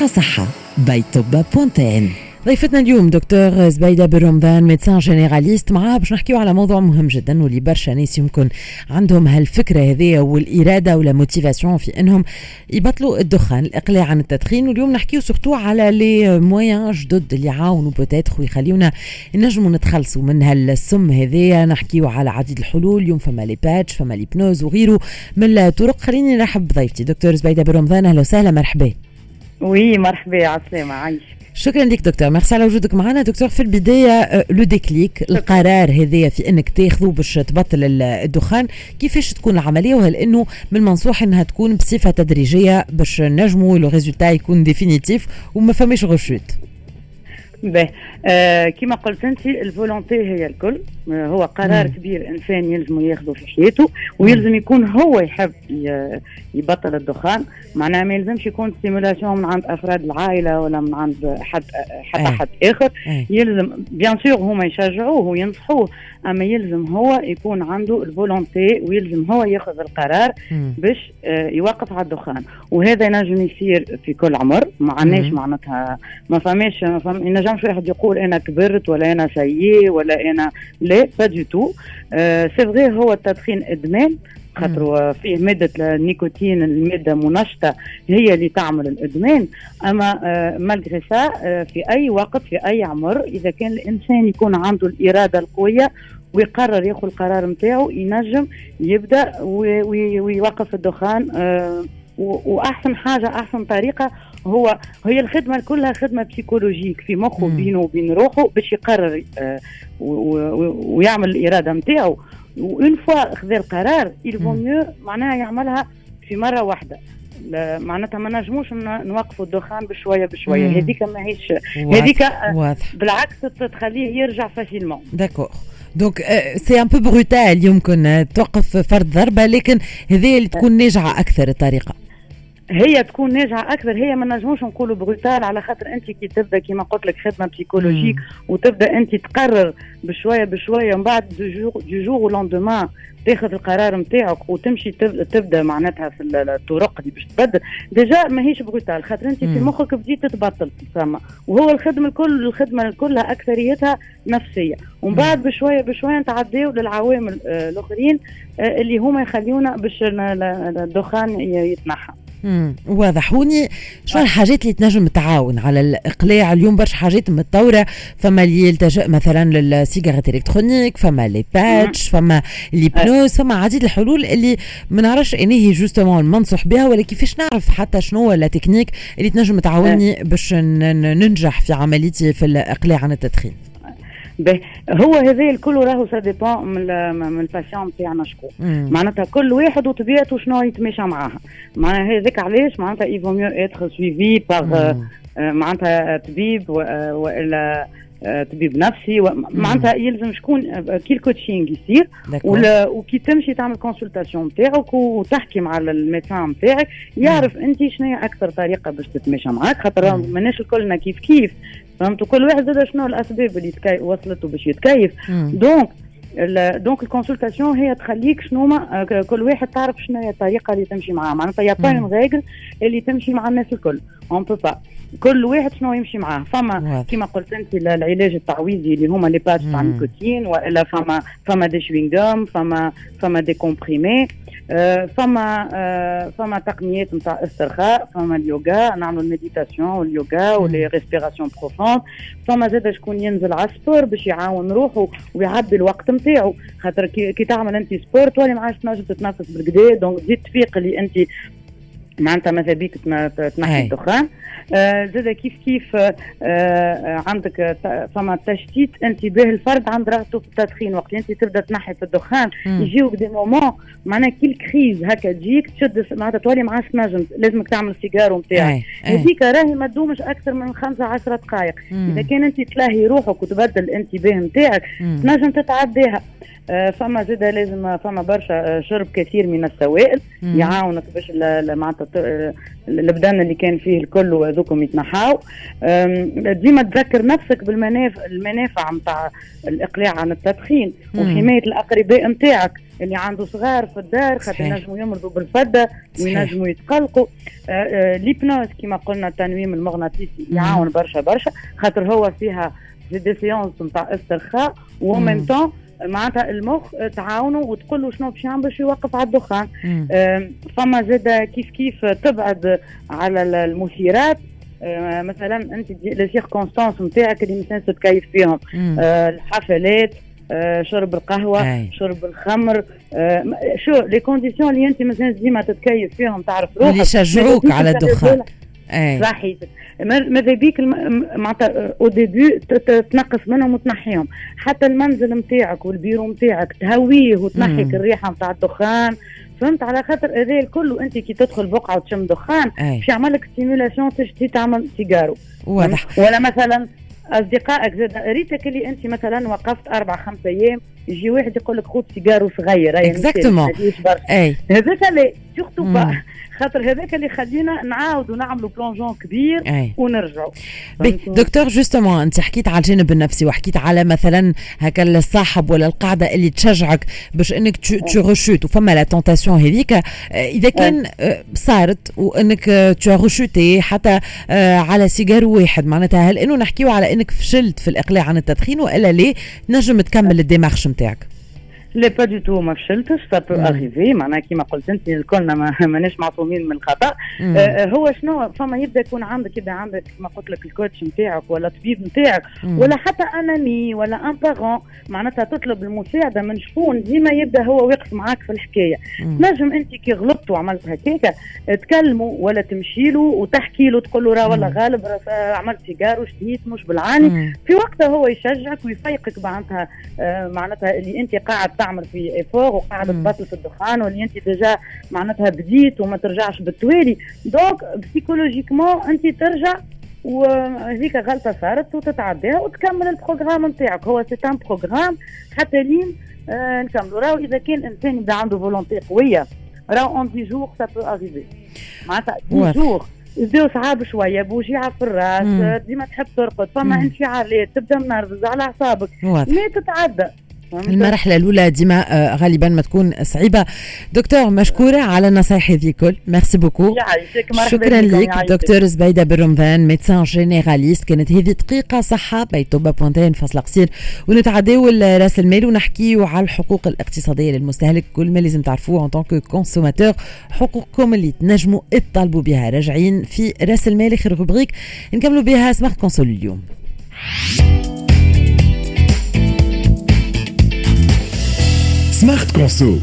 بقى صحة. باي توبا بوانتين ضيفتنا اليوم دكتور زبيدة بن رمضان médecin généraliste. معاه باش نحكيو على موضوع مهم جدا واللي برشا ناس يمكن عندهم هالفكرة هذه والإرادة ولا motivation في إنهم يبطلوا الدخان الإقلاع عن التدخين. واليوم نحكيو surtout على les moyens جدد اللي يعاونوا peut-être ويخليونا نجموا نتخلصوا من هالسم هذايا نحكيو على عديد الحلول اليوم فما les patchs فما l'hypnose وغيره من الطرق. خليني نرحب بضيفتي دكتور زبيدة بن رمضان. أهلا وسهلا مرحبا. oui مرحبا عسلامة عايشك. شكرا لك دكتور. ميرسي على وجودك معنا. دكتور في البداية le déclic القرار هذايا في إنك تاخذه باش تبطل الدخان كيفاش تكون العملية؟ وهل إنه من المنصوح إنها تكون بصفة تدريجية باش نجموا le résultat يكون définitif وما فماش rechute باهي. آه كما قلت أنت ال volonté هي الكل. آه هو قرار مم. كبير إنسان يلزم ياخذه في حياته ويلزم يكون هو يحب يبطل الدخان معناها ما يلزمش يكون stimulation من عند أفراد العائلة ولا من عند حد حتى أي. حد آخر أي. يلزم bien sûr هما يشجعوه وينصحوه أما يلزم هو يكون عنده ال volonté ويلزم هو ياخذ القرار مم. باش آه، يوقف على الدخان وهذا ينجم يصير في كل عمر ما عندناش. معناتها ما فماش ما فم... ينجمش واحد يقول أنا كبرت ولا أنا سيء ولا أنا là pas du tout c'est vrai هو التدخين إدمان خاطر فيه مادة النيكوتين المادة منشطة هي اللي تعمل الإدمان. أما malgré ça في أي وقت في أي عمر إذا كان الإنسان يكون عنده الإرادة القوية ويقرر ياخذ القرار نتاعو ينجم يبدأ وي- وي- ويوقف الدخان آه، وأحسن حاجة أحسن طريقة هو هي الخدمة كلها خدمة psychologique في مخه. بينه وبين روحه باش يقرر آه، ويعمل الإرادة نتاعو و une fois خذا القرار il vaut. mieux معناها يعملها في مرة واحدة. معناتها ما نجموش نوقفوا الدخان بشوية بشوية. هذيك ماهيش هذيك آه، بالعكس تخليه يرجع facilement d'accord donc c'est un peu brutal يمكن آه، توقف فرد ضربة لكن هذه اللي تكون ناجعة أكثر الطريقة. هي تكون ناجعه أكثر. هي ما نجموش نقولوا brutal على خاطر أنت كي تبدأ كيما قلت لك خدمة psychologique وتبدأ أنت تقرر بشوية بشوية ومن بعد du jour du jour au lendemain تاخذ القرار نتاعك وتمشي تب- تبدأ معناتها في ال- الطرق اللي باش تبدل. déjà ماهيش brutal خاطر أنت في. مخك بديت تبطل فما وهو الخدمة الكل الخدمة كلها أكثريتها نفسية. ومن بعد بشويه بشوية نتعداو للعوامل آه، الأخرين آه، اللي هما يخليونا باش الدخان يتنحى. واضح. هوني شو الحاجات اللي تنجم تعاون على الإقلاع؟ اليوم برشا حاجات متطورة. فما اللي يلتجئ مثلا للسيجارات électroniques فما les patchs فما l'hypnose فما عديد الحلول اللي ما نعرفش اني هي justement المنصح بها ولا كيفاش نعرف حتى شنو هو la technique اللي تنجم تعاوني باش ن- ن- ننجح في عمليتي في الإقلاع عن التدخين. هو هذا الكل راهو ça dépend من ال- من ال patient نتاعنا شكون. معناتها كل واحد وطبيعته شنو يتماشى معاها. معناها هذاك علاش؟ معناتها il vaut mieux être suivi par. معناتها طبيب آه، وإلا آه، طبيب نفسي معناتها يلزم شكون آه، كي ال coaching يصير وكي تمشي تعمل consultation نتاعك وتحكي مع ال médecin نتاعك يعرف أنت شنو هي أكثر طريقة باش تتماشى معاك خاطر. ماناش الكلنا كيف كيف. فهمت كل واحد زاد شنو الأسباب اللي تكي... وصلته باش يتكيف. donc ال- donc ال consultation هي تخليك شنو ما آه، كل واحد تعرف شنو هي الطريقة اللي تمشي معاها معناتها y a pas مم. une règle اللي تمشي مع الناس الكل on peut pas كل واحد شنو يمشي معاه. فما. كما قلت أنت ال- العلاج التعويضي اللي هما les patchs تاع مم. النيكوتين وإلا فما فما des chewing-gums فما فما des comprimés آه، فما آه، فما تقنيات نتاع استرخاء فما اليوغا نعملوا ال méditation واليوغا و les respirations profondes فما زاد شكون ينزل على ال sport باش يعاون روحه ويعبي الوقت نتاعو. خاطر كي, كي تعمل أنت sport تولي ما عادش تنجم تتنفس بالقدا donc تزيد تفيق اللي أنت معناتها ماذا بيك تن- تنحي. الدخان آه زاد كيف كيف آه آه عندك فما تشتيت انتباه الفرد عند رغبته في التدخين وقت انت تبدا تنحي في الدخان. يجيوك des moments معناها كي ال crise هكا تجيك تشد معناتها تولي ما عادش تنجم لازمك تعمل سيجارو نتاعك. هذيك راهي ما تدومش أكثر من خمسة عشرة دقائق مم. إذا كان انت تلاهي روحك وتبدل الانتباه نتاعك. تنجم تتعداها فما زاد لازم فما برشا آه، شرب كثير من السوائل يعاونك باش معناتها البدن اللي كان فيه الكل وهذوكم يتنحاو. ديما تذكر نفسك بالمنافع المنافع نتاع الإقلاع عن التدخين وحماية الأقرباء نتاعك اللي عنده صغار في الدار خاطر ينجموا يمرضوا بالفده وينجموا يتقلقوا. ليبنوز كما قلنا التنويم المغناطيسي يعاون برشا برشا خاطر هو فيها des séances نتاع استرخاء ومن معناتها المخ تعاونوا وتقول له شنو باش يعمل باش يوقف على الدخان. فما زاد كيف كيف تبعد على المثيرات مثلا أنت les circonstances نتاعك اللي مثلا تتكيف فيهم. الحفلات شرب القهوة أي. شرب الخمر. شو les conditions اللي أنت مثلا ديما تتكيف فيهم تعرف روحك. اللي يشجعوك على الدخان. صحيح. ماذا بيك معناتها au début تنقص منهم وتنحيهم. حتى المنزل نتاعك والبيرو نتاعك تهويه وتنحيك الريحة نتاع الدخان. فهمت؟ على خاطر هذا الكل وأنت كي تدخل بقعة وتشم دخان باش يعمل لك stimulation تشتهي تعمل سيجارو. واضح. ولا مثلا أصدقائك زاد ريتك اللي أنت مثلا وقفت أربع خمس أيام يجي واحد يقول لك خذ سيجارو صغير exactement اي هذاك surtout pas خاطر هذاك اللي خلينا نعاودوا نعملوا plongeon كبير أي. ونرجعوا دكتور justement أنت حكيت على الجانب النفسي وحكيت على مثلا هكا الصاحب ولا القاعدة اللي تشجعك باش إنك tu rechutes وفما la tentation هذيك. آه، إذا كان أي. صارت وإنك tu rechutes حتى آه، على سيجار واحد معناتها هل إنه نحكيو على إنك فشلت في الإقلاع عن التدخين وإلا ليه نجم تكمل ال démarche نتاعك لا pas du tout ما فشلتش ça peut arriver معناها كيما قلت انت الكلنا ماناش معصومين من الخطا آه هو شنو؟ فما يبدأ يكون عندك يبدأ عندك كما قلت لك ال coach نتاعك ولا الطبيب نتاعك ولا حتى un ami ولا un parent معناتها تطلب المساعدة من شكون ديما يبدأ هو واقف معاك في الحكاية. نجم انت كي غلطت وعملت هكاك تكلمه ولا تمشي له وتحكي له تقول له راه والله غالب عملت سيجار وشديت مش بالعاني. في وقتها هو يشجعك ويفيقك معناتها آه معناتها اللي انت قاعد تعمل في effort وقاعد تبطل في الدخان واللي أنت déjà معناتها بديت وما ترجعش بالتوالي. donc psychologiquement أنت ترجع وهذيك غلطة صارت وتتعداها وتكمل ال programme نتاعك. هو c'est un programme حتى لين آه نكملوا. راهو إذا كان إنسان يبدا عنده volonté قوية راهو un deux jours ça peut arriver معناتها des jours يبداو صعاب شوية بوجيعه في الراس ديما تحب ترقد فما انفعالات تبدأ منرفز على اعصابك ما تتعدى. المرحلة الأولى ديما آه، غالبا ما تكون صعيبة. دكتور مشكورة على النصائح هذه الكل. merci beaucoup شكرا لك دكتور زبيدة بالرمضان médecin généraliste. كانت هذه دقيقة صحة بيتوبا point tn فاصل قصير. ونتعداو راس المال ونحكيو على الحقوق الاقتصادية للمستهلك. كل ما لازم تعرفوه en tant que consommateur حقوقكم اللي تنجموا تطالبوا بها. راجعين في راس المال آخر rubrique نكملوا بها Smart Conso اليوم. Smart Conso